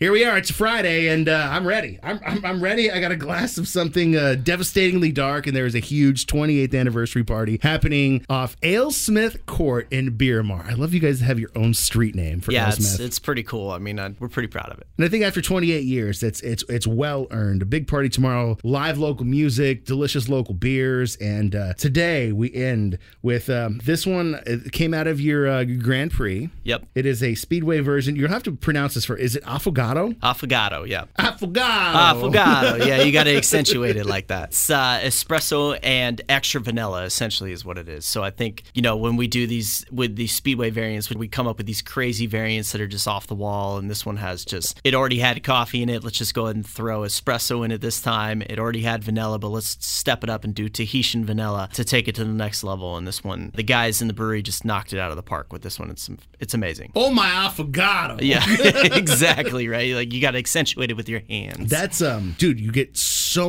Here we are. It's Friday, and uh, I'm ready. I'm, I'm, I'm ready. I got a glass of something uh, devastatingly dark, and there is a huge 28th anniversary party happening off AleSmith Court in Beermar. I love you guys to have your own street name for yeah, it's, AleSmith. it's pretty cool. I mean, uh, we're pretty proud of it. And I think after 28 years, it's it's it's well earned. A big party tomorrow, live local music, delicious local beers, and uh, today we end with um, this one. It came out of your uh, Grand Prix. Yep. It is a speedway version. You'll have to pronounce this for. Is it affogato? Affogato, yeah. Affogato. Affogato, yeah. You got to accentuate it like that. It's uh, espresso and extra vanilla, essentially, is what it is. So I think you know when we do these with these speedway variants, when we come up with these crazy variants that are just off the wall, and this one has just it already had coffee in it. Let's just go ahead and throw espresso in it this time. It already had vanilla, but let's step it up and do Tahitian vanilla to take it to the next level. And this one, the guys in the brewery just knocked it out of the park with this one. It's it's amazing. Oh my affogato. Yeah, exactly right. Like you got to accentuate it with your hands. That's um, dude, you get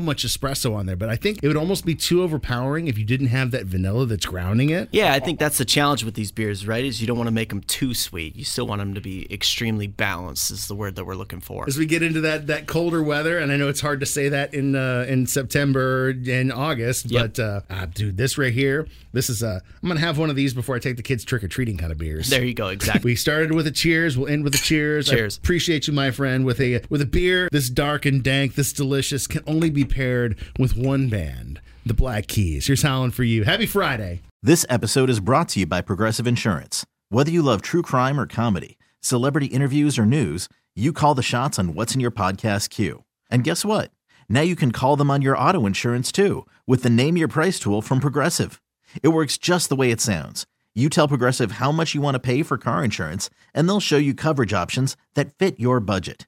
much espresso on there, but I think it would almost be too overpowering if you didn't have that vanilla that's grounding it. yeah, I think that's the challenge with these beers, right? Is you don't want to make them too sweet. You still want them to be extremely balanced. Is the word that we're looking for. As we get into that that colder weather, and I know it's hard to say that in uh, in September and August, Yep. but uh, ah, dude, this right here, this is uh, I'm gonna have one of these before I take the kids trick or treating kind of beers. There you go. Exactly. We started with a cheers. We'll end with a cheers. Cheers. I appreciate you, my friend. With a with a beer this dark and dank, this delicious, can only be paired with one band, the Black Keys. Here's howling for you. Happy Friday. This episode is brought to you by Progressive Insurance. Whether you love true crime or comedy, celebrity interviews or news, you call the shots on what's in your podcast queue. And guess what? Now you can call them on your auto insurance too with the Name Your Price tool from Progressive. It works just the way it sounds. You tell Progressive how much you want to pay for car insurance, and they'll show you coverage options that fit your budget.